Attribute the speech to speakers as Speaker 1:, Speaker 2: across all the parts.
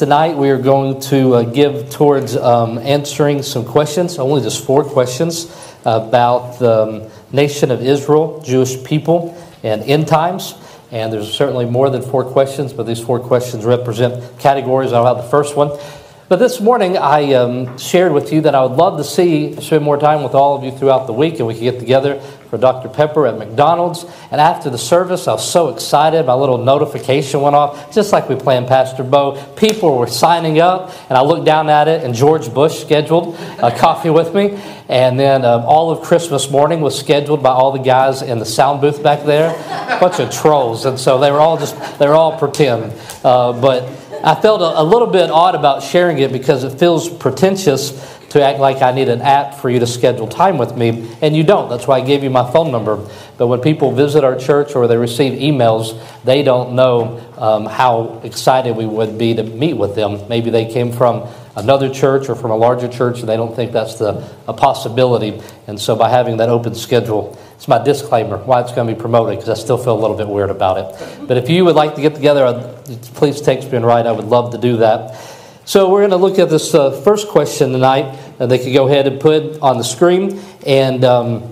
Speaker 1: Tonight we are going to uh, give towards um, answering some questions, only just four questions about the um, nation of Israel, Jewish people, and end times. And there's certainly more than four questions, but these four questions represent categories. I'll have the first one. But this morning, I um, shared with you that I would love to see, spend more time with all of you throughout the week, and we could get together for Dr. Pepper at McDonald's. And after the service, I was so excited. My little notification went off, just like we planned, Pastor Bo. People were signing up, and I looked down at it, and George Bush scheduled a coffee with me. And then um, all of Christmas morning was scheduled by all the guys in the sound booth back there. A bunch of trolls. And so they were all just, they were all pretend. Uh, but I felt a, a, little bit odd about sharing it because it feels pretentious to act like I need an app for you to schedule time with me, and you don't. That's why I gave you my phone number. But when people visit our church or they receive emails, they don't know um, how excited we would be to meet with them. Maybe they came from another church or from a larger church, and they don't think that's the, a possibility. And so by having that open schedule, it's my disclaimer why it's going to be promoted because I still feel a little bit weird about it. But if you would like to get together, please text me and write. I would love to do that. So we're going to look at this uh, first question tonight. Uh, they could go ahead and put on the screen. And um,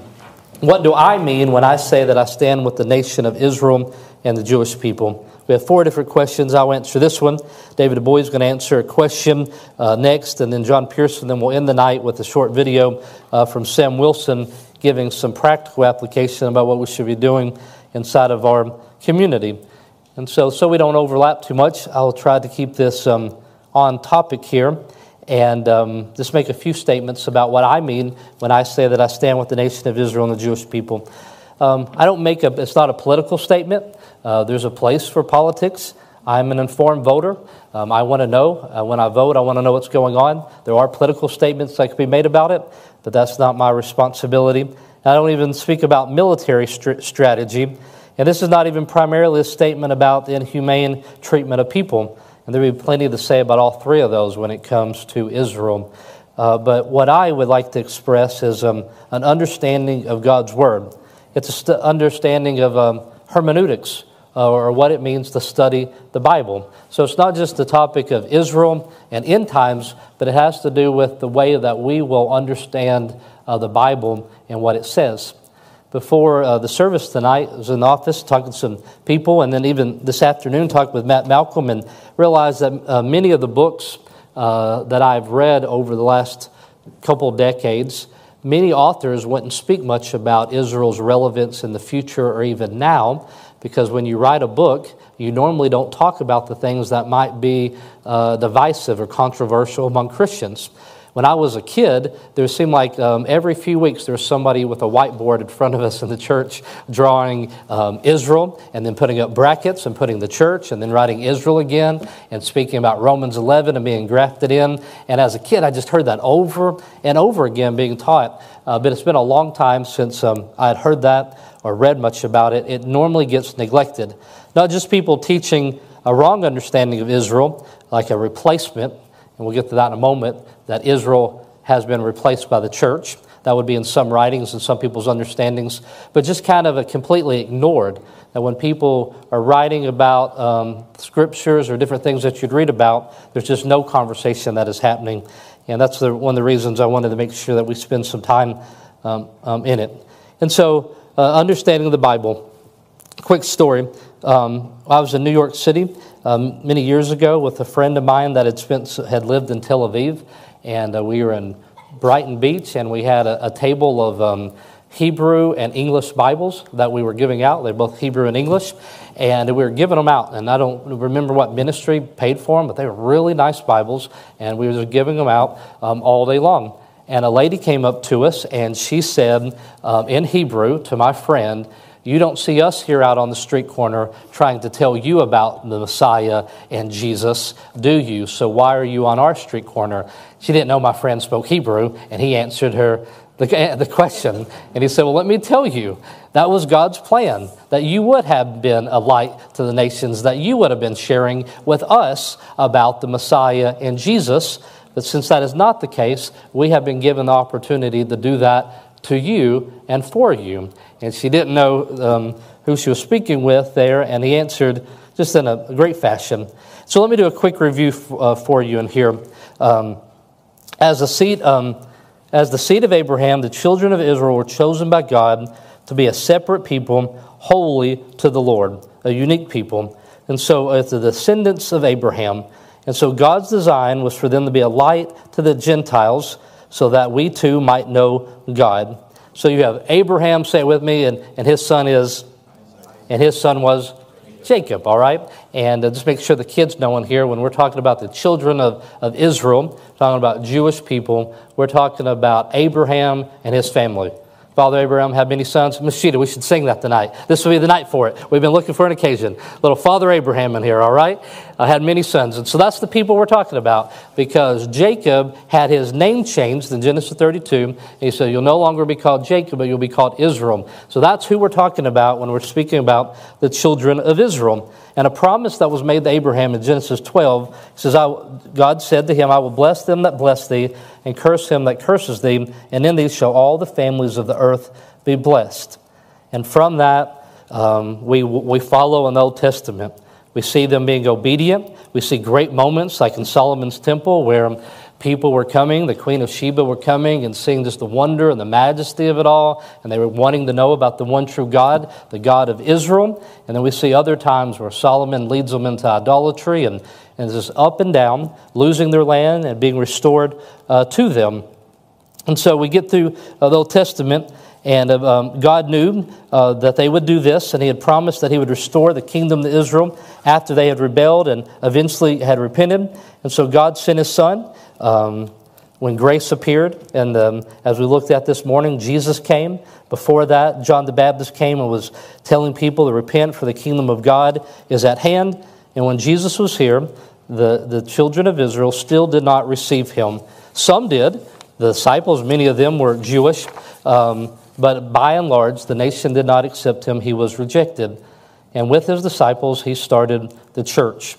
Speaker 1: what do I mean when I say that I stand with the nation of Israel and the Jewish people? We have four different questions. I'll answer this one. David Bois is going to answer a question uh, next, and then John Pearson. Then we'll end the night with a short video uh, from Sam Wilson giving some practical application about what we should be doing inside of our community. And so, so we don't overlap too much, I'll try to keep this um, on topic here and um, just make a few statements about what I mean when I say that I stand with the nation of Israel and the Jewish people. Um, I don't make a, it's not a political statement. Uh, there's a place for politics. I'm an informed voter. Um, I want to know. Uh, when I vote, I want to know what's going on. There are political statements that can be made about it but that's not my responsibility. I don't even speak about military st- strategy. And this is not even primarily a statement about the inhumane treatment of people. And there will be plenty to say about all three of those when it comes to Israel. Uh, but what I would like to express is um, an understanding of God's Word. It's an st- understanding of um, hermeneutics, uh, or what it means to study the Bible. So it's not just the topic of Israel and end times, but it has to do with the way that we will understand uh, the Bible and what it says. Before uh, the service tonight, I was in the office talking to some people, and then even this afternoon talked with Matt Malcolm, and realized that uh, many of the books uh, that I've read over the last couple decades, many authors wouldn't speak much about Israel's relevance in the future or even now because when you write a book, you normally don't talk about the things that might be uh, divisive or controversial among Christians. When I was a kid, there seemed like um, every few weeks there was somebody with a whiteboard in front of us in the church drawing um, Israel and then putting up brackets and putting the church and then writing Israel again and speaking about Romans 11 and being grafted in. And as a kid, I just heard that over and over again being taught. Uh, but it's been a long time since um, I had heard that or read much about it, it normally gets neglected. Not just people teaching a wrong understanding of Israel, like a replacement, and we'll get to that in a moment, that Israel has been replaced by the church. That would be in some writings and some people's understandings, but just kind of a completely ignored. That when people are writing about um, scriptures or different things that you'd read about, there's just no conversation that is happening. And that's the, one of the reasons I wanted to make sure that we spend some time um, um, in it. And so uh, understanding the Bible. Quick story. Um, I was in New York City um, many years ago with a friend of mine that had spent had lived in Tel Aviv, and uh, we were in Brighton Beach, and we had a, a table of um, Hebrew and English Bibles that we were giving out. They're both Hebrew and English, and we were giving them out. And I don't remember what ministry paid for them, but they were really nice Bibles, and we were giving them out um, all day long. And a lady came up to us and she said um, in Hebrew to my friend, You don't see us here out on the street corner trying to tell you about the Messiah and Jesus, do you? So why are you on our street corner? She didn't know my friend spoke Hebrew, and he answered her the, the question. And he said, Well, let me tell you, that was God's plan, that you would have been a light to the nations, that you would have been sharing with us about the Messiah and Jesus but since that is not the case, we have been given the opportunity to do that to you and for you. And she didn't know um, who she was speaking with there, and he answered, just in a great fashion. So let me do a quick review f- uh, for you in here. Um, as, the seed, um, as the seed of Abraham, the children of Israel were chosen by God to be a separate people, holy to the Lord, a unique people. And so, as the descendants of Abraham, and so God's design was for them to be a light to the Gentiles so that we too might know God. So you have Abraham, say it with me, and, and his son is, and his son was Jacob, all right? And uh, just make sure the kids know in here when we're talking about the children of, of Israel, talking about Jewish people, we're talking about Abraham and his family. Father Abraham had many sons. Miss we should sing that tonight. This will be the night for it. We've been looking for an occasion. Little Father Abraham in here, all right? I had many sons. And so that's the people we're talking about because Jacob had his name changed in Genesis 32. he said, You'll no longer be called Jacob, but you'll be called Israel. So that's who we're talking about when we're speaking about the children of Israel. And a promise that was made to Abraham in Genesis 12 says, God said to him, I will bless them that bless thee, and curse him that curses thee, and in thee shall all the families of the earth be blessed. And from that, um, we, we follow the Old Testament. We see them being obedient. We see great moments like in Solomon's temple where people were coming, the Queen of Sheba were coming and seeing just the wonder and the majesty of it all, and they were wanting to know about the one true God, the God of Israel. And then we see other times where Solomon leads them into idolatry and, and just up and down, losing their land and being restored uh, to them. And so we get through uh, the Old Testament, and um, God knew uh, that they would do this, and He had promised that He would restore the kingdom to Israel after they had rebelled and eventually had repented. And so God sent His Son. Um, when grace appeared, and um, as we looked at this morning, Jesus came. Before that, John the Baptist came and was telling people to repent, for the kingdom of God is at hand. And when Jesus was here, the, the children of Israel still did not receive him. Some did. The disciples, many of them were Jewish, um, but by and large, the nation did not accept him. He was rejected. And with his disciples, he started the church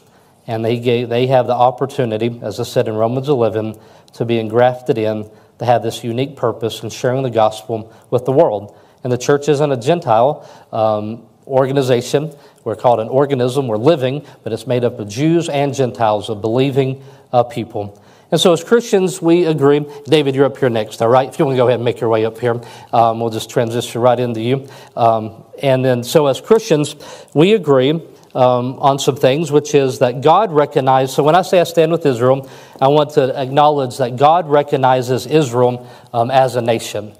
Speaker 1: and they, gave, they have the opportunity, as I said in Romans 11, to be engrafted in, to have this unique purpose in sharing the gospel with the world. And the church isn't a Gentile um, organization. We're called an organism. We're living, but it's made up of Jews and Gentiles, of believing uh, people. And so, as Christians, we agree. David, you're up here next, all right? If you want to go ahead and make your way up here, um, we'll just transition right into you. Um, and then, so as Christians, we agree um, on some things, which is that God recognizes. So when I say I stand with Israel, I want to acknowledge that God recognizes Israel um, as a nation.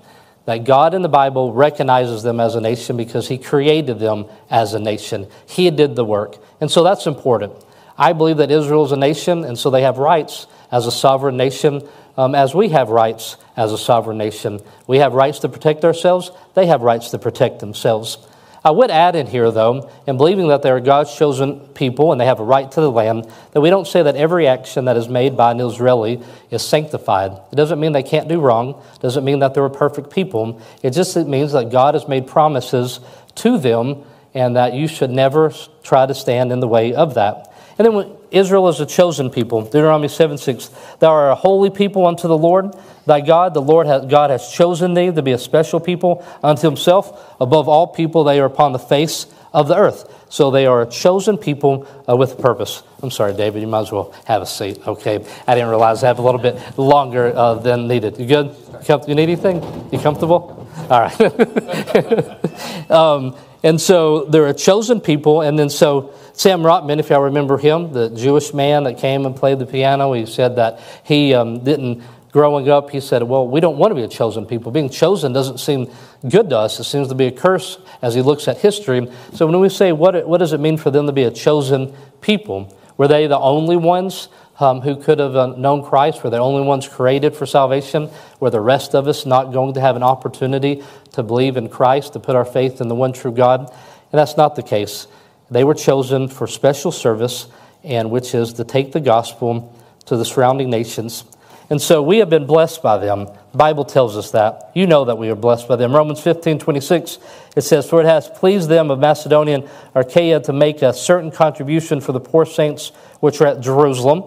Speaker 1: That God in the Bible recognizes them as a nation because He created them as a nation. He did the work. And so that's important. I believe that Israel is a nation, and so they have rights as a sovereign nation, um, as we have rights as a sovereign nation. We have rights to protect ourselves, they have rights to protect themselves. I would add in here, though, in believing that they are God's chosen people and they have a right to the land, that we don't say that every action that is made by an Israeli is sanctified. It doesn't mean they can't do wrong. It doesn't mean that they're a perfect people. It just means that God has made promises to them and that you should never try to stand in the way of that. And then Israel is a chosen people, Deuteronomy 7 6, thou art a holy people unto the Lord thy God. The Lord God has chosen thee to be a special people unto himself. Above all people, they are upon the face of the earth. So they are a chosen people uh, with purpose. I'm sorry, David, you might as well have a seat. Okay. I didn't realize I have a little bit longer uh, than needed. You good? You need anything? You comfortable? All right. um, and so they're a chosen people. And then so Sam Rotman, if y'all remember him, the Jewish man that came and played the piano, he said that he um, didn't, growing up, he said, Well, we don't want to be a chosen people. Being chosen doesn't seem good to us. It seems to be a curse as he looks at history. So when we say, What, what does it mean for them to be a chosen people? Were they the only ones um, who could have uh, known Christ? Were the only ones created for salvation? Were the rest of us not going to have an opportunity to believe in Christ, to put our faith in the one true God? And that's not the case. They were chosen for special service, and which is to take the gospel to the surrounding nations. And so we have been blessed by them. The Bible tells us that. You know that we are blessed by them. Romans 15, 26, it says, For it has pleased them of Macedonia and Achaia to make a certain contribution for the poor saints which are at Jerusalem.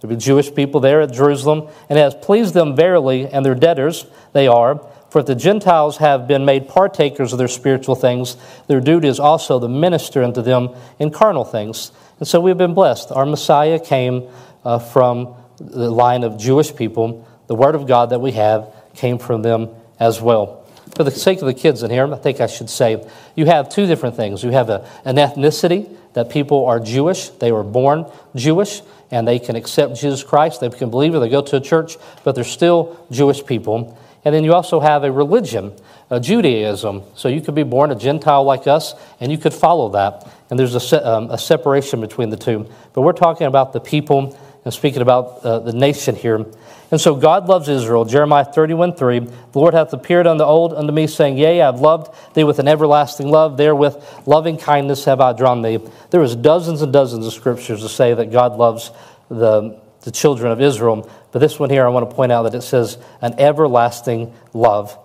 Speaker 1: There be Jewish people there at Jerusalem. And it has pleased them verily, and their debtors they are, For if the Gentiles have been made partakers of their spiritual things, their duty is also to minister unto them in carnal things. And so we've been blessed. Our Messiah came uh, from the line of Jewish people. The Word of God that we have came from them as well. For the sake of the kids in here, I think I should say you have two different things. You have a, an ethnicity that people are Jewish, they were born Jewish, and they can accept Jesus Christ, they can believe it, they go to a church, but they're still Jewish people. And then you also have a religion, a Judaism. So you could be born a Gentile like us, and you could follow that. And there's a, um, a separation between the two. But we're talking about the people and speaking about uh, the nation here. And so God loves Israel. Jeremiah 31 3. The Lord hath appeared unto old unto me, saying, Yea, I have loved thee with an everlasting love. Therewith loving kindness have I drawn thee. There is dozens and dozens of scriptures to say that God loves the, the children of Israel. But this one here, I want to point out that it says an everlasting love.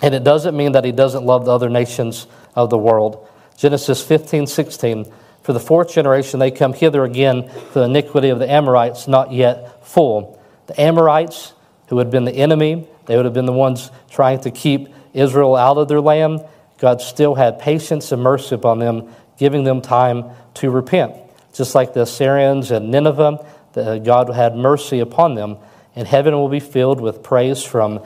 Speaker 1: And it doesn't mean that he doesn't love the other nations of the world. Genesis 15 16. For the fourth generation they come hither again for the iniquity of the Amorites, not yet full. The Amorites, who had been the enemy, they would have been the ones trying to keep Israel out of their land. God still had patience and mercy upon them, giving them time to repent. Just like the Assyrians and Nineveh, God had mercy upon them, and heaven will be filled with praise from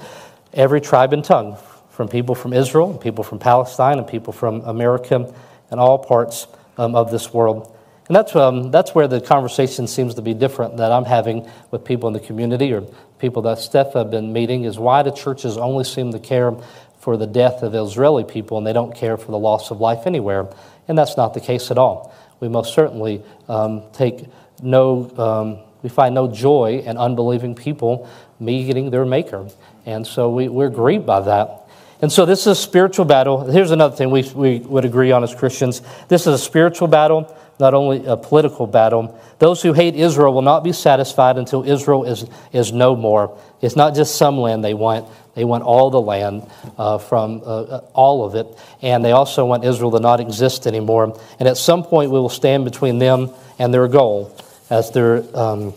Speaker 1: every tribe and tongue, from people from Israel, people from Palestine, and people from America, and all parts um, of this world. And that's, um, that's where the conversation seems to be different that I'm having with people in the community or people that Steph have been meeting is why do churches only seem to care for the death of Israeli people and they don't care for the loss of life anywhere? And that's not the case at all. We most certainly um, take no, um, we find no joy in unbelieving people meeting their Maker. And so we, we're grieved by that. And so this is a spiritual battle. Here's another thing we, we would agree on as Christians this is a spiritual battle, not only a political battle. Those who hate Israel will not be satisfied until Israel is, is no more. It's not just some land they want, they want all the land uh, from uh, uh all of it. And they also want Israel to not exist anymore. And at some point, we will stand between them and their goal as their. Um,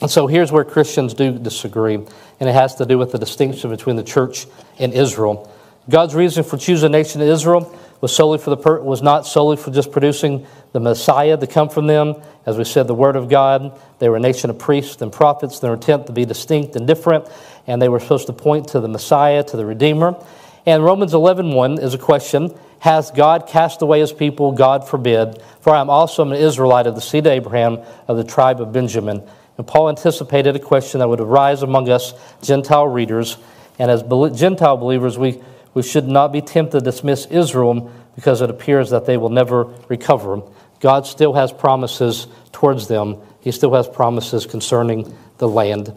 Speaker 1: and so here's where Christians do disagree, and it has to do with the distinction between the church and Israel. God's reason for choosing the nation of Israel was solely for the per- was not solely for just producing the Messiah to come from them. As we said, the Word of God. They were a nation of priests and prophets. Their intent to be distinct and different, and they were supposed to point to the Messiah, to the Redeemer. And Romans 11.1 1 is a question Has God cast away his people? God forbid. For I am also an Israelite of the seed of Abraham, of the tribe of Benjamin. And Paul anticipated a question that would arise among us Gentile readers. And as Gentile believers, we, we should not be tempted to dismiss Israel because it appears that they will never recover. God still has promises towards them, He still has promises concerning the land.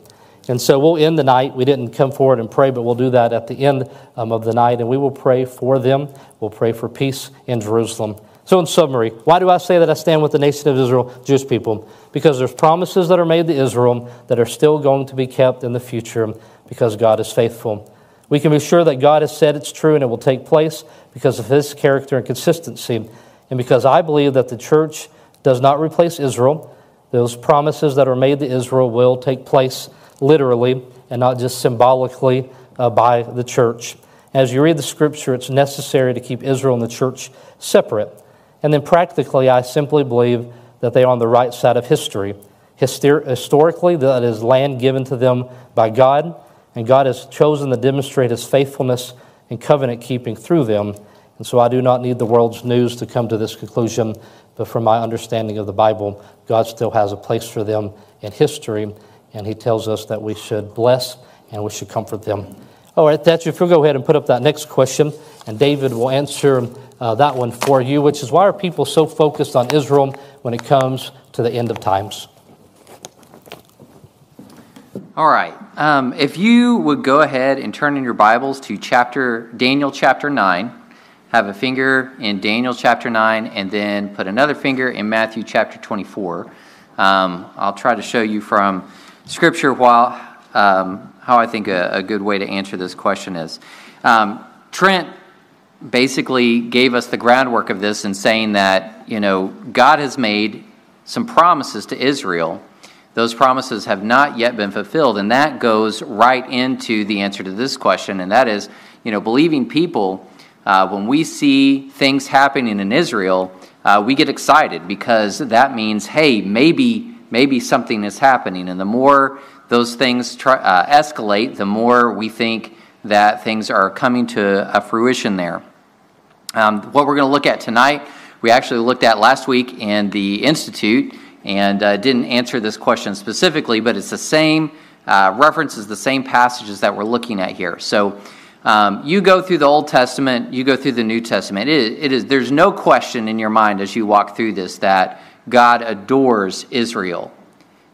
Speaker 1: And so we'll end the night. We didn't come forward and pray, but we'll do that at the end um, of the night, and we will pray for them. We'll pray for peace in Jerusalem. So, in summary, why do I say that I stand with the nation of Israel, Jewish people? Because there's promises that are made to Israel that are still going to be kept in the future because God is faithful. We can be sure that God has said it's true and it will take place because of his character and consistency. And because I believe that the church does not replace Israel, those promises that are made to Israel will take place literally and not just symbolically uh, by the church. As you read the scripture, it's necessary to keep Israel and the church separate. And then practically, I simply believe that they are on the right side of history. Hyster- historically, that is land given to them by God, and God has chosen to demonstrate his faithfulness and covenant keeping through them. And so I do not need the world's news to come to this conclusion, but from my understanding of the Bible, God still has a place for them in history, and he tells us that we should bless and we should comfort them. All right, Thatcher, if you'll go ahead and put up that next question, and David will answer uh, that one for you, which is why are people so focused on Israel when it comes to the end of times?
Speaker 2: All right. Um, if you would go ahead and turn in your Bibles to chapter Daniel chapter 9, have a finger in Daniel chapter 9, and then put another finger in Matthew chapter 24. Um, I'll try to show you from Scripture while, um, how I think a, a, good way to answer this question is. Um, Trent basically gave us the groundwork of this in saying that, you know, God has made some promises to Israel those promises have not yet been fulfilled. And that goes right into the answer to this question, and that is, you know, believing people, uh, when we see things happening in Israel, uh, we get excited because that means, hey, maybe, maybe something is happening. And the more those things try, uh, escalate, the more we think that things are coming to a fruition there. Um, what we're going to look at tonight, we actually looked at last week in the Institute and uh, didn't answer this question specifically, but it's the same uh, references, the same passages that we're looking at here. So um, you go through the Old Testament, you go through the New Testament. It, it is, there's no question in your mind as you walk through this that God adores Israel.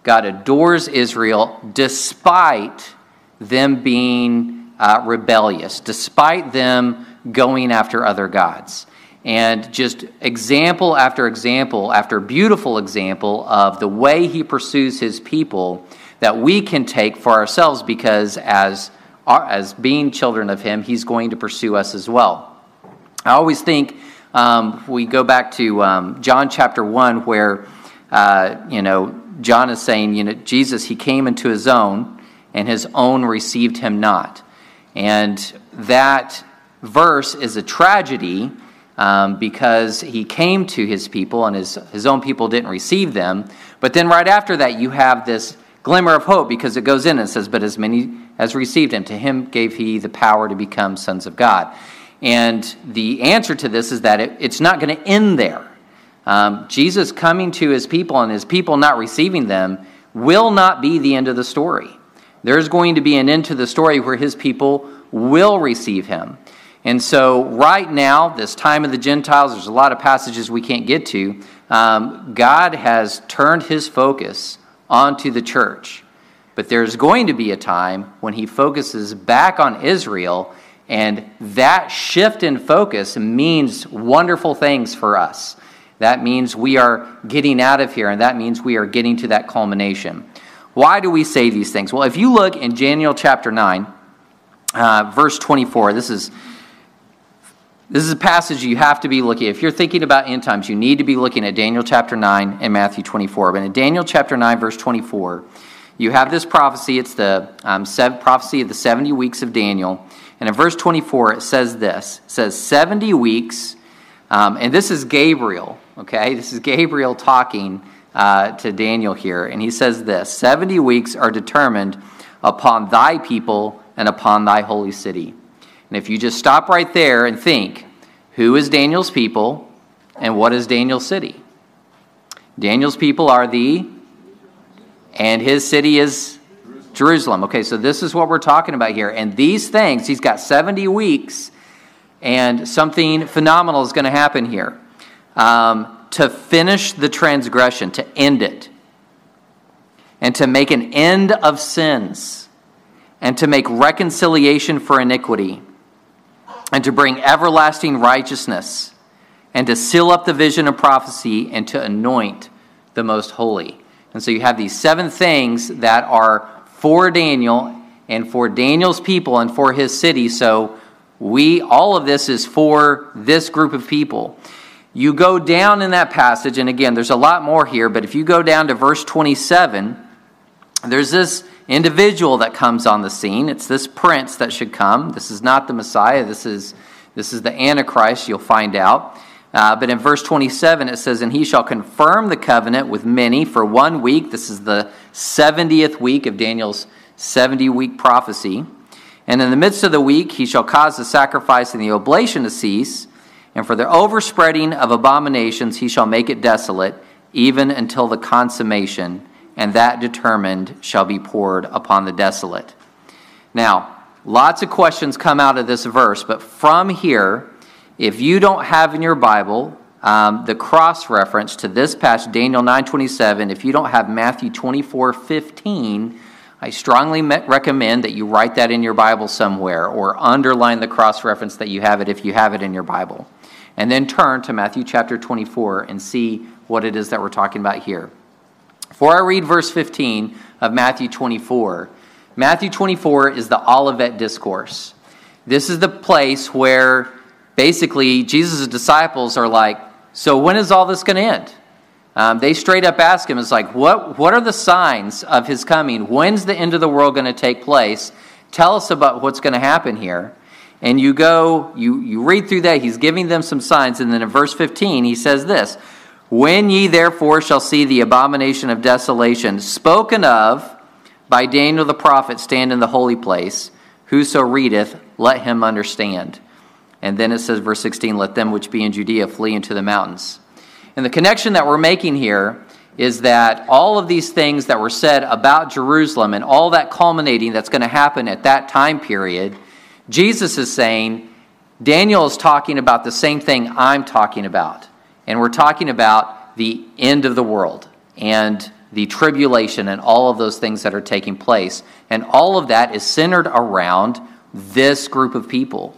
Speaker 2: God adores Israel despite them being uh, rebellious, despite them going after other gods. And just example after example after beautiful example of the way he pursues his people that we can take for ourselves because as as being children of him he's going to pursue us as well. I always think um, we go back to um, john chapter 1 where uh, you know john is saying you know jesus he came into his own and his own received him not. And that verse is a tragedy um, because he came to his people and his, his own people didn't receive them. But then right after that, you have this glimmer of hope because it goes in and says, But as many as received him, to him gave he the power to become sons of God. And the answer to this is that it, it's not going to end there. Um, Jesus coming to his people and his people not receiving them will not be the end of the story. There's going to be an end to the story where his people will receive him. And so, right now, this time of the Gentiles, there's a lot of passages we can't get to. Um, God has turned his focus onto the church. But there's going to be a time when he focuses back on Israel, and that shift in focus means wonderful things for us. That means we are getting out of here, and that means we are getting to that culmination. Why do we say these things? Well, if you look in Daniel chapter 9, uh, verse 24, this is this is a passage you have to be looking at. If you're thinking about end times, you need to be looking at Daniel chapter 9 and Matthew 24. But in Daniel chapter 9, verse 24, you have this prophecy. It's the um, prophecy of the 70 weeks of Daniel. And in verse 24, it says this it says, 70 weeks, um, and this is Gabriel, okay? This is Gabriel talking uh, to Daniel here. And he says this 70 weeks are determined upon thy people and upon thy holy city and if you just stop right there and think, who is Daniel's people and what is Daniel's city? Daniel's people are the, and his city is Jerusalem. Okay, so this is what we're talking about here. And these things, he's got 70 weeks, and something phenomenal is going to happen here. Um, to finish the transgression, to end it, and to make an end of sins, and to make reconciliation for iniquity and to bring everlasting righteousness, and to seal up the vision of prophecy, and to anoint the most holy. And so you have these seven things that are for Daniel and for Daniel's people and for his city. So we all of this is for this group of people. You go down in that passage, and again, there's a lot more here, but if you go down to verse 27, there's this individual that comes on the scene. It's this prince that should come. This is not the Messiah. This is, this is the Antichrist, you'll find out. Uh, but in verse 27, it says, And he shall confirm the covenant with many for one week. This is the 70th week of Daniel's 70 week prophecy. And in the midst of the week, he shall cause the sacrifice and the oblation to cease. And for the overspreading of abominations, he shall make it desolate, even until the consummation and that determined shall be poured upon the desolate. Now, lots of questions come out of this verse, but from here, if you don't have in your Bible um, the cross reference to this passage, Daniel 9:27, if you don't have Matthew 24:15, I strongly recommend that you write that in your Bible somewhere or underline the cross reference that you have it if you have it in your Bible. And then turn to Matthew chapter 24 and see what it is that we're talking about here. Before I read verse 15 of Matthew 24, Matthew 24 is the Olivet Discourse. This is the place where basically Jesus' disciples are like, So when is all this going to end? um, they straight up ask him, it's like, what, what are the signs of his coming? When's the end of the world going to take place? Tell us about what's going to happen here. And you go, you, you read through that, he's giving them some signs. And then in verse 15, he says this When ye therefore shall see the abomination of desolation spoken of by Daniel the prophet stand in the holy place, whoso readeth, let him understand. And then it says, verse 16, let them which be in Judea flee into the mountains. And the connection that we're making here is that all of these things that were said about Jerusalem and all that culminating that's going to happen at that time period, Jesus is saying, Daniel is talking about the same thing I'm talking about. And we're talking about the end of the world and the tribulation and all of those things that are taking place. And all of that is centered around this group of people.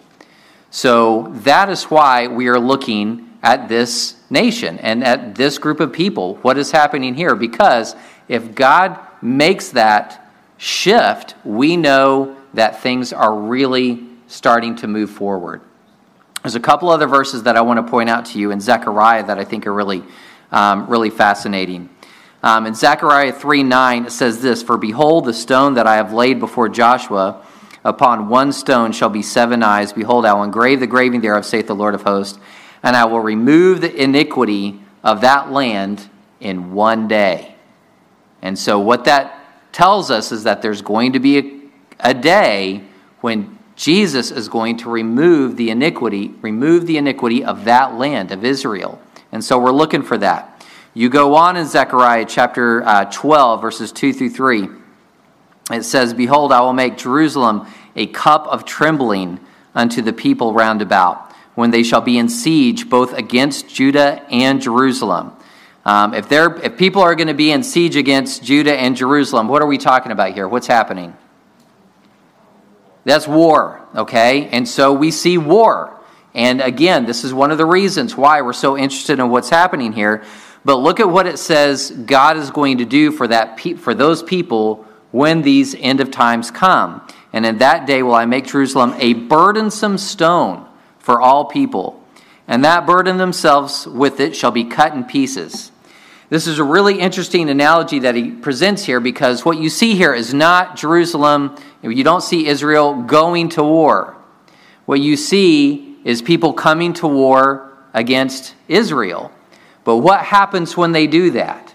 Speaker 2: So that is why we are looking at this nation and at this group of people. What is happening here? Because if God makes that shift, we know that things are really starting to move forward. There's a couple other verses that I want to point out to you in Zechariah that I think are really, um, really fascinating. Um, in Zechariah 3 9, it says this For behold, the stone that I have laid before Joshua, upon one stone shall be seven eyes. Behold, I will engrave the graving thereof, saith the Lord of hosts and I will remove the iniquity of that land in one day. And so, what that tells us is that there's going to be a, a day when Jesus is going to remove the iniquity, remove the iniquity of that land of Israel. And so we're looking for that. You go on in Zechariah chapter uh, 12, verses 2 through 3. It says, Behold, I will make Jerusalem a cup of trembling unto the people round about when they shall be in siege both against Judah and Jerusalem. Um, if, if people are going to be in siege against Judah and Jerusalem, what are we talking about here? What's happening? That's war, okay? And so we see war. And again, this is one of the reasons why we're so interested in what's happening here. But look at what it says God is going to do for, that pe- for those people when these end of times come. And in that day will I make Jerusalem a burdensome stone for all people, and that burden themselves with it shall be cut in pieces. This is a really interesting analogy that he presents here because what you see here is not Jerusalem, you don't see Israel going to war. What you see is people coming to war against Israel. But what happens when they do that?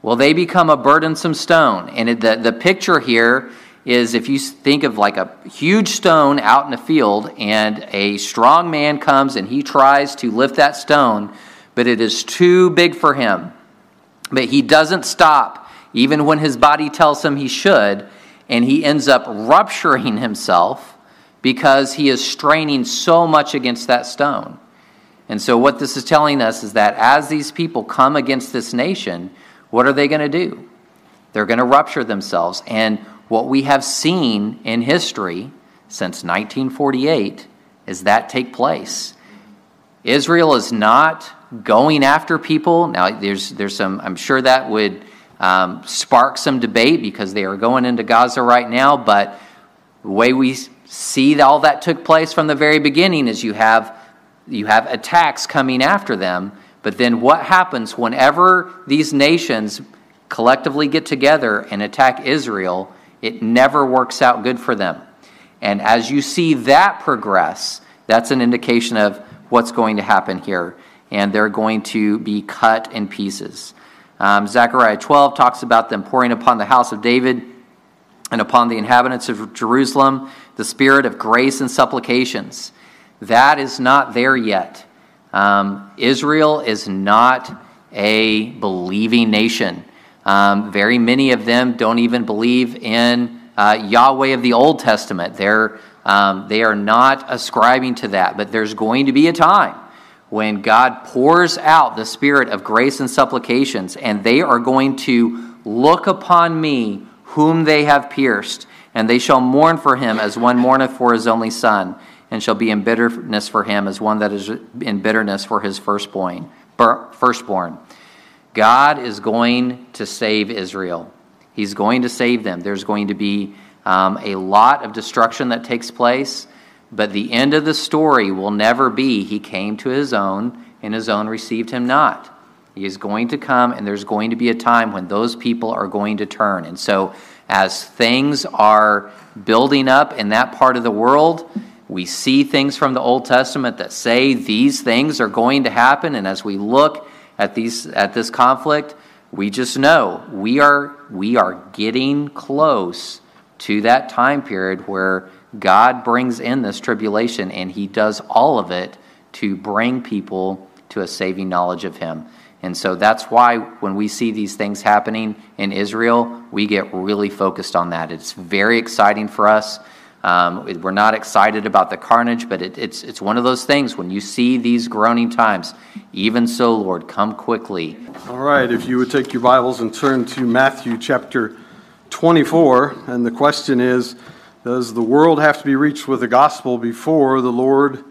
Speaker 2: Well, they become a burdensome stone. And the, the picture here is if you think of like a huge stone out in a field and a strong man comes and he tries to lift that stone, but it is too big for him. But he doesn't stop, even when his body tells him he should, and he ends up rupturing himself because he is straining so much against that stone. And so, what this is telling us is that as these people come against this nation, what are they going to do? They're going to rupture themselves. And what we have seen in history since 1948 is that take place. Israel is not going after people. Now, there's, there's some, I'm sure that would um, spark some debate because they are going into Gaza right now, but the way we see all that took place from the very beginning is you have, you have attacks coming after them. But then what happens whenever these nations collectively get together and attack Israel? It never works out good for them. And as you see that progress, that's an indication of what's going to happen here. And they're going to be cut in pieces. Um, Zechariah 12 talks about them pouring upon the house of David and upon the inhabitants of Jerusalem the spirit of grace and supplications. That is not there yet. Um, Israel is not a believing nation. Um, very many of them don't even believe in uh, Yahweh of the Old Testament. They're, um, they are not ascribing to that. But there's going to be a time when God pours out the spirit of grace and supplications, and they are going to look upon me, whom they have pierced, and they shall mourn for him as one mourneth for his only son, and shall be in bitterness for him as one that is in bitterness for his firstborn. Firstborn. God is going to save Israel. He's going to save them. There's going to be um, a lot of destruction that takes place, but the end of the story will never be He came to His own, and His own received Him not. He is going to come, and there's going to be a time when those people are going to turn. And so, as things are building up in that part of the world, we see things from the Old Testament that say these things are going to happen. And as we look at, these, at this conflict, we just know we are, we are getting close to that time period where God brings in this tribulation and he does all of it to bring people to a saving knowledge of him. And so that's why when we see these things happening in Israel, we get really focused on that. It's very exciting for us. Um, we're not excited about the carnage, but it, it's, it's one of those things when you see these groaning times, even so, Lord, come quickly.
Speaker 3: All right, if you would take your Bibles and turn to Matthew chapter 24, and the question is Does the world have to be reached with the gospel before the Lord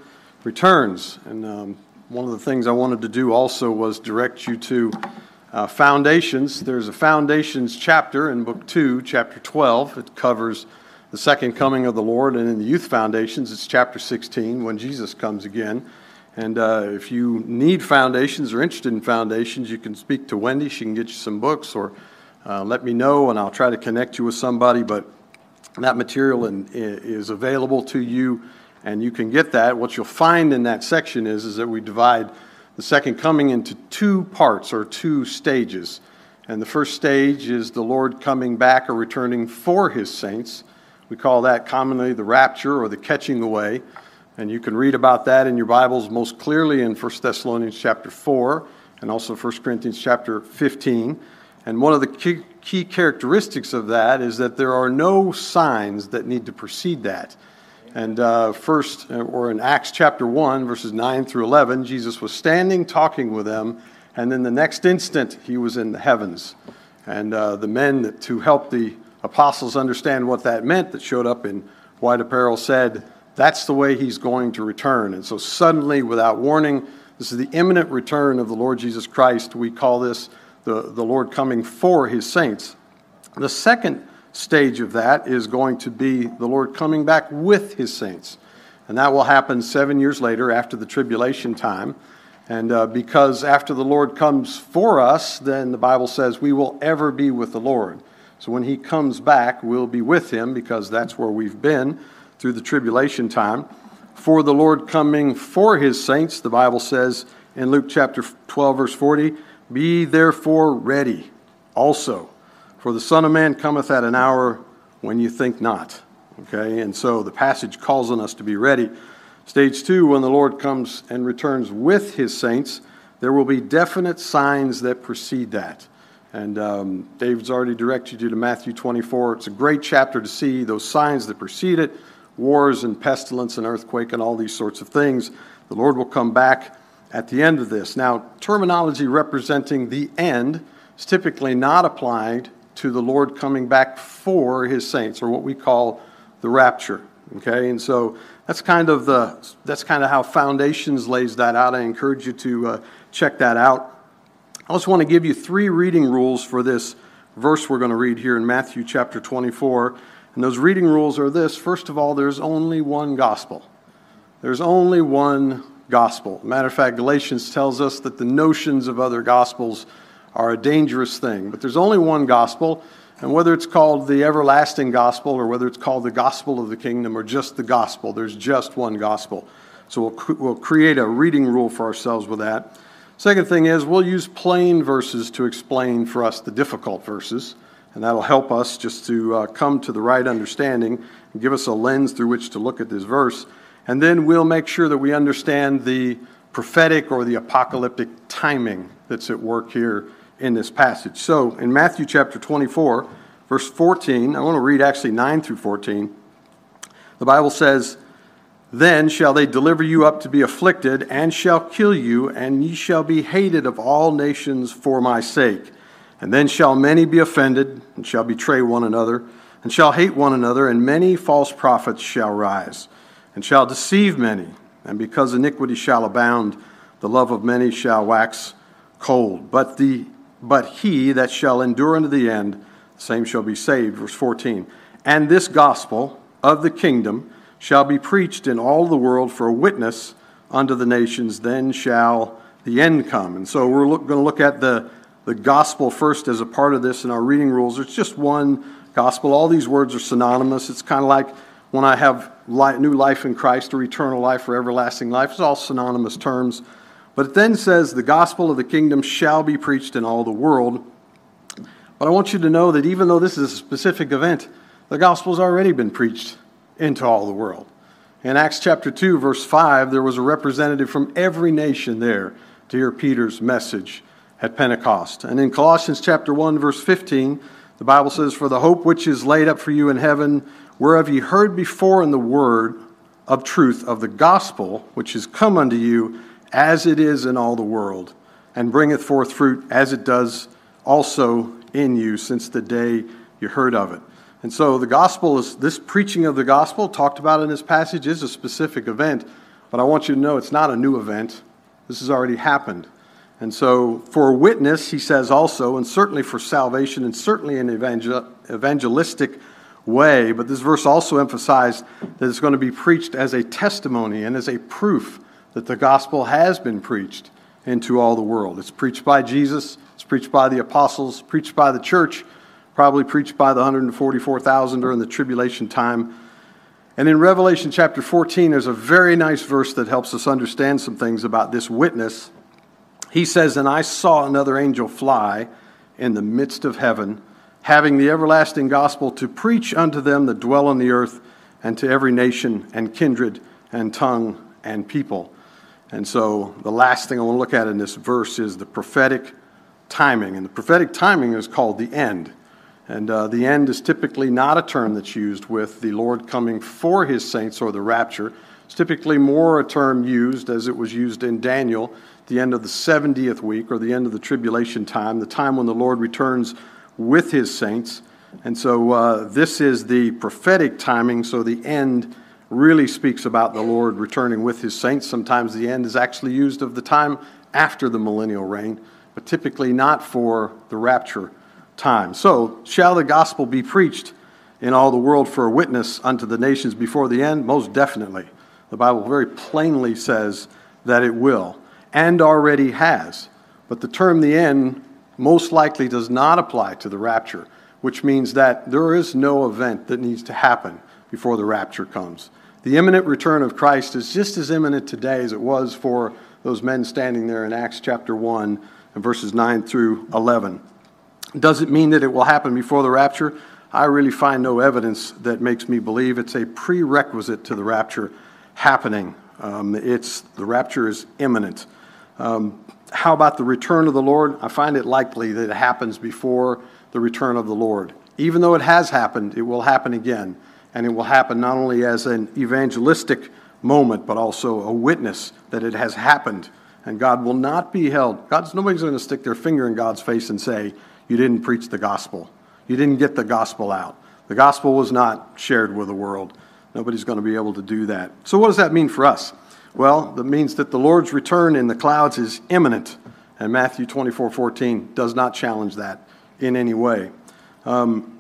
Speaker 3: returns? And um, one of the things I wanted to do also was direct you to uh, foundations. There's a foundations chapter in book 2, chapter 12. It covers the second coming of the Lord. And in the youth foundations, it's chapter 16 when Jesus comes again. And uh, if you need foundations or interested in foundations, you can speak to Wendy. She can get you some books or uh, let me know and I'll try to connect you with somebody. But that material is available to you and you can get that. What you'll find in that section is, is that we divide the second coming into two parts or two stages. And the first stage is the Lord coming back or returning for his saints. We call that commonly the rapture or the catching away. And you can read about that in your Bibles most clearly in 1 Thessalonians chapter 4 and also 1 Corinthians chapter 15. And one of the key, key characteristics of that is that there are no signs that need to precede that. And uh, first, uh, or in Acts chapter 1, verses 9 through 11, Jesus was standing talking with them, and then the next instant, he was in the heavens. And uh, the men that, to help the apostles understand what that meant that showed up in white apparel said, That's the way he's going to return. And so, suddenly, without warning, this is the imminent return of the Lord Jesus Christ. We call this the, the Lord coming for his saints. The second stage of that is going to be the Lord coming back with his saints. And that will happen seven years later after the tribulation time. And uh, because after the Lord comes for us, then the Bible says we will ever be with the Lord. So when he comes back, we'll be with him because that's where we've been through the tribulation time. For the Lord coming for his saints, the Bible says in Luke chapter 12, verse 40, Be therefore ready also for the Son of Man cometh at an hour when you think not. Okay, and so the passage calls on us to be ready. Stage two, when the Lord comes and returns with his saints, there will be definite signs that precede that. And um, David's already directed you to Matthew 24. It's a great chapter to see those signs that precede it wars and pestilence and earthquake and all these sorts of things. The Lord will come back at the end of this. Now, terminology representing the end is typically not applied to the Lord coming back for his saints, or what we call the rapture. Okay, and so that's kind of the that's kind of how Foundations lays that out. I encourage you to uh, check that out. I also want to give you three reading rules for this verse we're going to read here in Matthew chapter 24. And those reading rules are this first of all, there's only one gospel. There's only one gospel. Matter of fact, Galatians tells us that the notions of other gospels are a dangerous thing. But there's only one gospel, and whether it's called the everlasting gospel or whether it's called the gospel of the kingdom or just the gospel, there's just one gospel. So we'll, we'll create a reading rule for ourselves with that. Second thing is, we'll use plain verses to explain for us the difficult verses, and that'll help us just to uh, come to the right understanding and give us a lens through which to look at this verse. And then we'll make sure that we understand the prophetic or the apocalyptic timing that's at work here in this passage. So in Matthew chapter 24, verse 14, I want to read actually 9 through 14. The Bible says, Then shall they deliver you up to be afflicted, and shall kill you, and ye shall be hated of all nations for my sake. And then shall many be offended, and shall betray one another, and shall hate one another, and many false prophets shall rise, and shall deceive many. And because iniquity shall abound, the love of many shall wax cold. But the but he that shall endure unto the end, the same shall be saved. Verse 14. And this gospel of the kingdom shall be preached in all the world for a witness unto the nations, then shall the end come. And so we're look, going to look at the, the gospel first as a part of this in our reading rules. It's just one gospel. All these words are synonymous. It's kind of like when I have new life in Christ or eternal life or everlasting life. It's all synonymous terms. But it then says, the gospel of the kingdom shall be preached in all the world. But I want you to know that even though this is a specific event, the gospel has already been preached into all the world. In Acts chapter 2, verse 5, there was a representative from every nation there to hear Peter's message at Pentecost. And in Colossians chapter 1, verse 15, the Bible says, For the hope which is laid up for you in heaven, whereof ye heard before in the word of truth of the gospel which is come unto you, as it is in all the world, and bringeth forth fruit as it does also in you since the day you heard of it. And so the gospel is this preaching of the gospel talked about in this passage is a specific event, but I want you to know it's not a new event. This has already happened. And so for witness, he says also, and certainly for salvation, and certainly in evangel- evangelistic way, but this verse also emphasized that it's going to be preached as a testimony and as a proof that the gospel has been preached into all the world. It's preached by Jesus, it's preached by the apostles, preached by the church, probably preached by the 144,000 during the tribulation time. And in Revelation chapter 14, there's a very nice verse that helps us understand some things about this witness. He says, And I saw another angel fly in the midst of heaven having the everlasting gospel to preach unto them that dwell on the earth and to every nation and kindred and tongue and people. And so the last thing I want to look at in this verse is the prophetic timing. And the prophetic timing is called the end. And uh, the end is typically not a term that's used with the Lord coming for his saints or the rapture. It's typically more a term used as it was used in Daniel, the end of the 70th week or the end of the tribulation time, the time when the Lord returns with his saints. And so uh, this is the prophetic timing, so the end really speaks about the Lord returning with his saints. Sometimes the end is actually used of the time after the millennial reign, but typically not for the rapture time. So, shall the gospel be preached in all the world for a witness unto the nations before the end? Most definitely. The Bible very plainly says that it will, and already has. But the term the end most likely does not apply to the rapture, which means that there is no event that needs to happen before the rapture comes. The imminent return of Christ is just as imminent today as it was for those men standing there in Acts chapter 1 and verses 9 through 11. Does it mean that it will happen before the rapture? I really find no evidence that makes me believe it's a prerequisite to the rapture happening. Um, it's the rapture is imminent. Um, how about the return of the Lord? I find it likely that it happens before the return of the Lord. Even though it has happened, it will happen again. And it will happen not only as an evangelistic moment, but also a witness that it has happened. And God will not be held. God's nobody's going to stick their finger in God's face and say, You didn't preach the gospel. You didn't get the gospel out. The gospel was not shared with the world. Nobody's going to be able to do that. So, what does that mean for us? Well, that means that the Lord's return in the clouds is imminent. And Matthew 24 14 does not challenge that in any way. Um,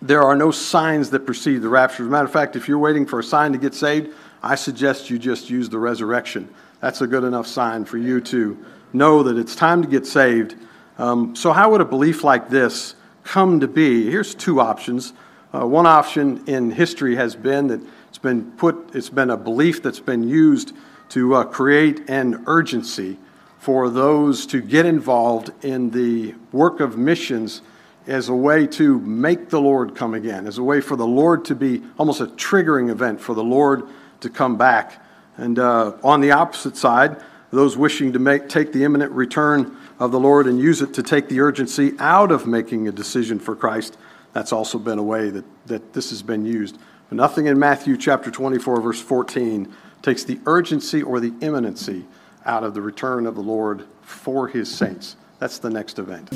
Speaker 3: there are no signs that precede the rapture. As a matter of fact, if you're waiting for a sign to get saved, I suggest you just use the resurrection. That's a good enough sign for you to know that it's time to get saved. Um, so, how would a belief like this come to be? Here's two options. Uh, one option in history has been that been put, it's been a belief that's been used to uh, create an urgency for those to get involved in the work of missions as a way to make the Lord come again, as a way for the Lord to be almost a triggering event for the Lord to come back. And uh, on the opposite side, those wishing to make, take the imminent return of the Lord and use it to take the urgency out of making a decision for Christ, that's also been a way that, that this has been used. But nothing in Matthew chapter 24, verse 14, takes the urgency or the imminency out of the return of the Lord for his saints. That's the next event.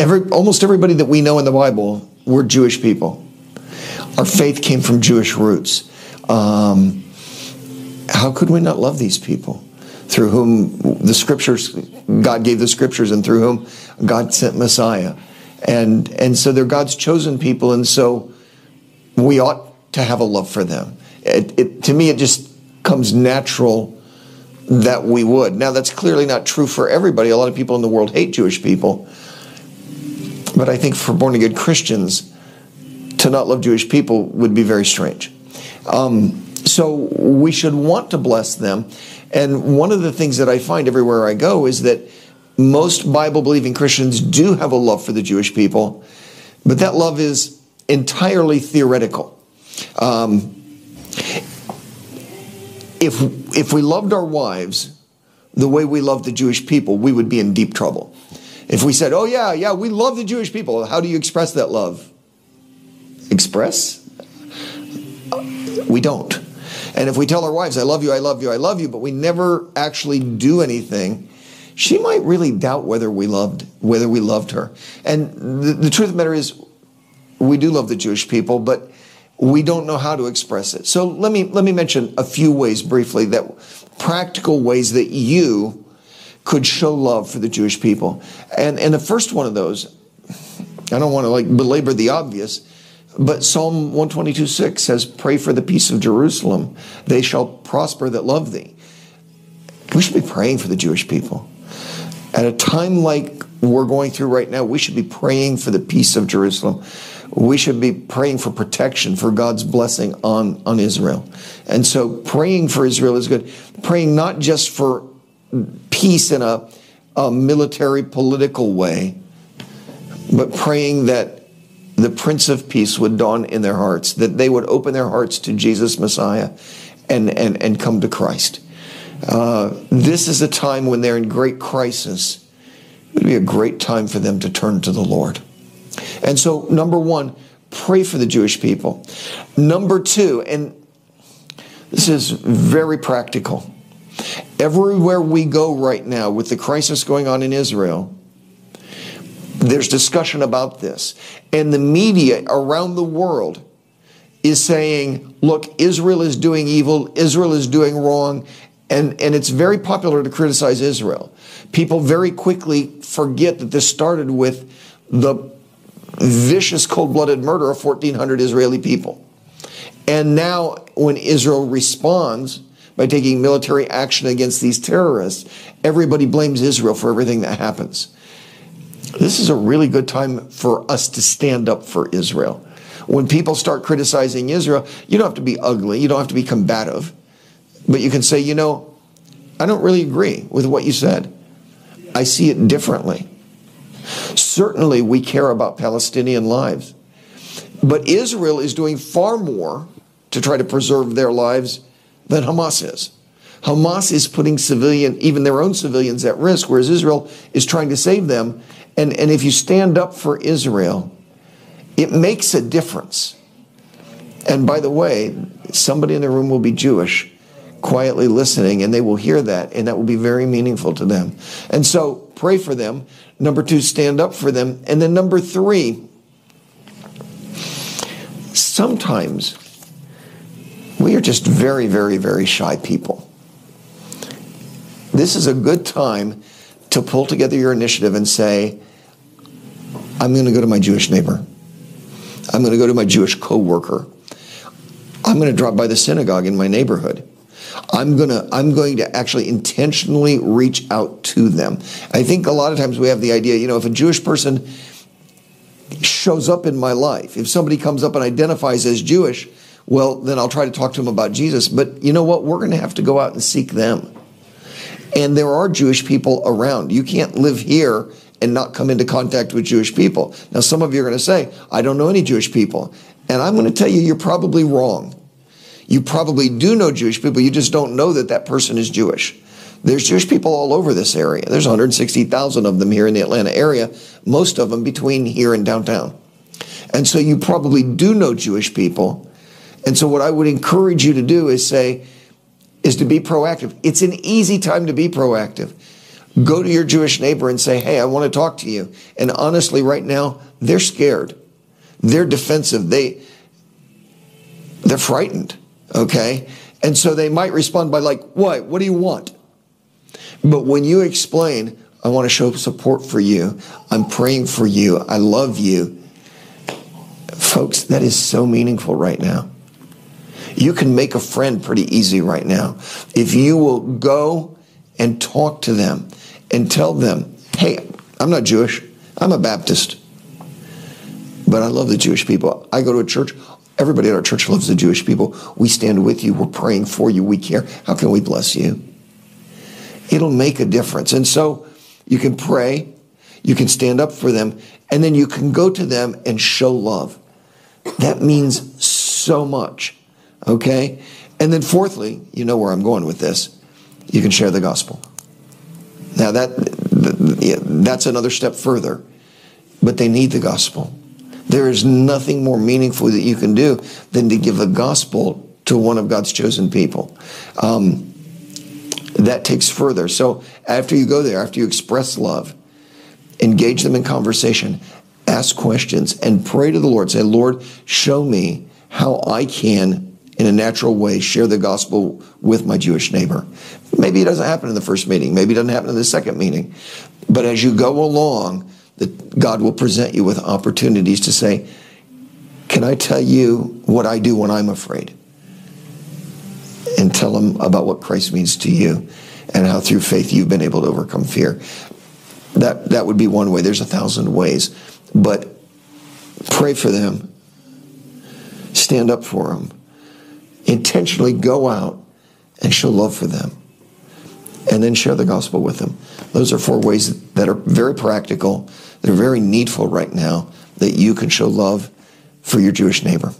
Speaker 4: Every, almost everybody that we know in the Bible were Jewish people. Our faith came from Jewish roots. Um, how could we not love these people? Through whom the scriptures, God gave the scriptures, and through whom God sent Messiah. And, and so they're God's chosen people, and so we ought to have a love for them. It, it, to me, it just comes natural that we would. Now, that's clearly not true for everybody. A lot of people in the world hate Jewish people. But I think for born again Christians, to not love Jewish people would be very strange. Um, so we should want to bless them. And one of the things that I find everywhere I go is that most Bible believing Christians do have a love for the Jewish people, but that love is entirely theoretical. Um, if, if we loved our wives the way we love the Jewish people, we would be in deep trouble. If we said, oh, yeah, yeah, we love the Jewish people, how do you express that love? Express? We don't. And if we tell our wives, I love you, I love you, I love you, but we never actually do anything, she might really doubt whether we loved whether we loved her. And the, the truth of the matter is, we do love the Jewish people, but we don't know how to express it. So let me let me mention a few ways briefly that practical ways that you could show love for the Jewish people. And and the first one of those, I don't want to like belabor the obvious, but Psalm 122 6 says, Pray for the peace of Jerusalem. They shall prosper that love thee. We should be praying for the Jewish people. At a time like we're going through right now, we should be praying for the peace of Jerusalem. We should be praying for protection, for God's blessing on, on Israel. And so praying for Israel is good. Praying not just for peace in a, a military political way, but praying that the Prince of Peace would dawn in their hearts, that they would open their hearts to Jesus Messiah and, and, and come to Christ. Uh, this is a time when they're in great crisis. It would be a great time for them to turn to the Lord. And so, number one, pray for the Jewish people. Number two, and this is very practical. Everywhere we go right now with the crisis going on in Israel, there's discussion about this. And the media around the world is saying, look, Israel is doing evil, Israel is doing wrong, and, and it's very popular to criticize Israel. People very quickly forget that this started with the vicious, cold blooded murder of 1,400 Israeli people. And now, when Israel responds by taking military action against these terrorists, everybody blames Israel for everything that happens. This is a really good time for us to stand up for Israel. When people start criticizing Israel, you don't have to be ugly, you don't have to be combative, but you can say, you know, I don't really agree with what you said. I see it differently. Certainly, we care about Palestinian lives, but Israel is doing far more to try to preserve their lives than Hamas is. Hamas is putting civilian, even their own civilians, at risk, whereas Israel is trying to save them. And, and if you stand up for Israel, it makes a difference. And by the way, somebody in the room will be Jewish, quietly listening, and they will hear that, and that will be very meaningful to them. And so pray for them. Number two, stand up for them. And then number three, sometimes we are just very, very, very shy people. This is a good time to pull together your initiative and say, I'm going to go to my Jewish neighbor. I'm going to go to my Jewish coworker. I'm going to drop by the synagogue in my neighborhood. I'm to I'm going to actually intentionally reach out to them. I think a lot of times we have the idea, you know, if a Jewish person shows up in my life, if somebody comes up and identifies as Jewish, well, then I'll try to talk to them about Jesus. But you know what? We're going to have to go out and seek them. And there are Jewish people around. You can't live here and not come into contact with Jewish people. Now, some of you are going to say, I don't know any Jewish people. And I'm going to tell you, you're probably wrong. You probably do know Jewish people, you just don't know that that person is Jewish. There's Jewish people all over this area. There's 160,000 of them here in the Atlanta area, most of them between here and downtown. And so you probably do know Jewish people. And so what I would encourage you to do is say, is to be proactive. It's an easy time to be proactive. Go to your Jewish neighbor and say, Hey, I want to talk to you. And honestly, right now, they're scared. They're defensive. They, they're frightened. Okay. And so they might respond by like, what? What do you want? But when you explain, I want to show support for you. I'm praying for you. I love you. Folks, that is so meaningful right now. You can make a friend pretty easy right now. If you will go and talk to them and tell them, hey, I'm not Jewish, I'm a Baptist. But I love the Jewish people. I go to a church, everybody at our church loves the Jewish people. We stand with you, we're praying for you, we care. How can we bless you? It'll make a difference. And so you can pray, you can stand up for them, and then you can go to them and show love. That means so much. Okay? And then fourthly, you know where I'm going with this. You can share the gospel. Now that that's another step further. But they need the gospel. There is nothing more meaningful that you can do than to give the gospel to one of God's chosen people. Um, that takes further. So after you go there, after you express love, engage them in conversation, ask questions, and pray to the Lord. Say, Lord, show me how I can, in a natural way, share the gospel with my Jewish neighbor. Maybe it doesn't happen in the first meeting, maybe it doesn't happen in the second meeting. But as you go along, that God will present you with opportunities to say, Can I tell you what I do when I'm afraid? And tell them about what Christ means to you and how through faith you've been able to overcome fear. That, that would be one way. There's a thousand ways. But pray for them, stand up for them, intentionally go out and show love for them, and then share the gospel with them. Those are four ways that are very practical, that are very needful right now that you can show love for your Jewish neighbor.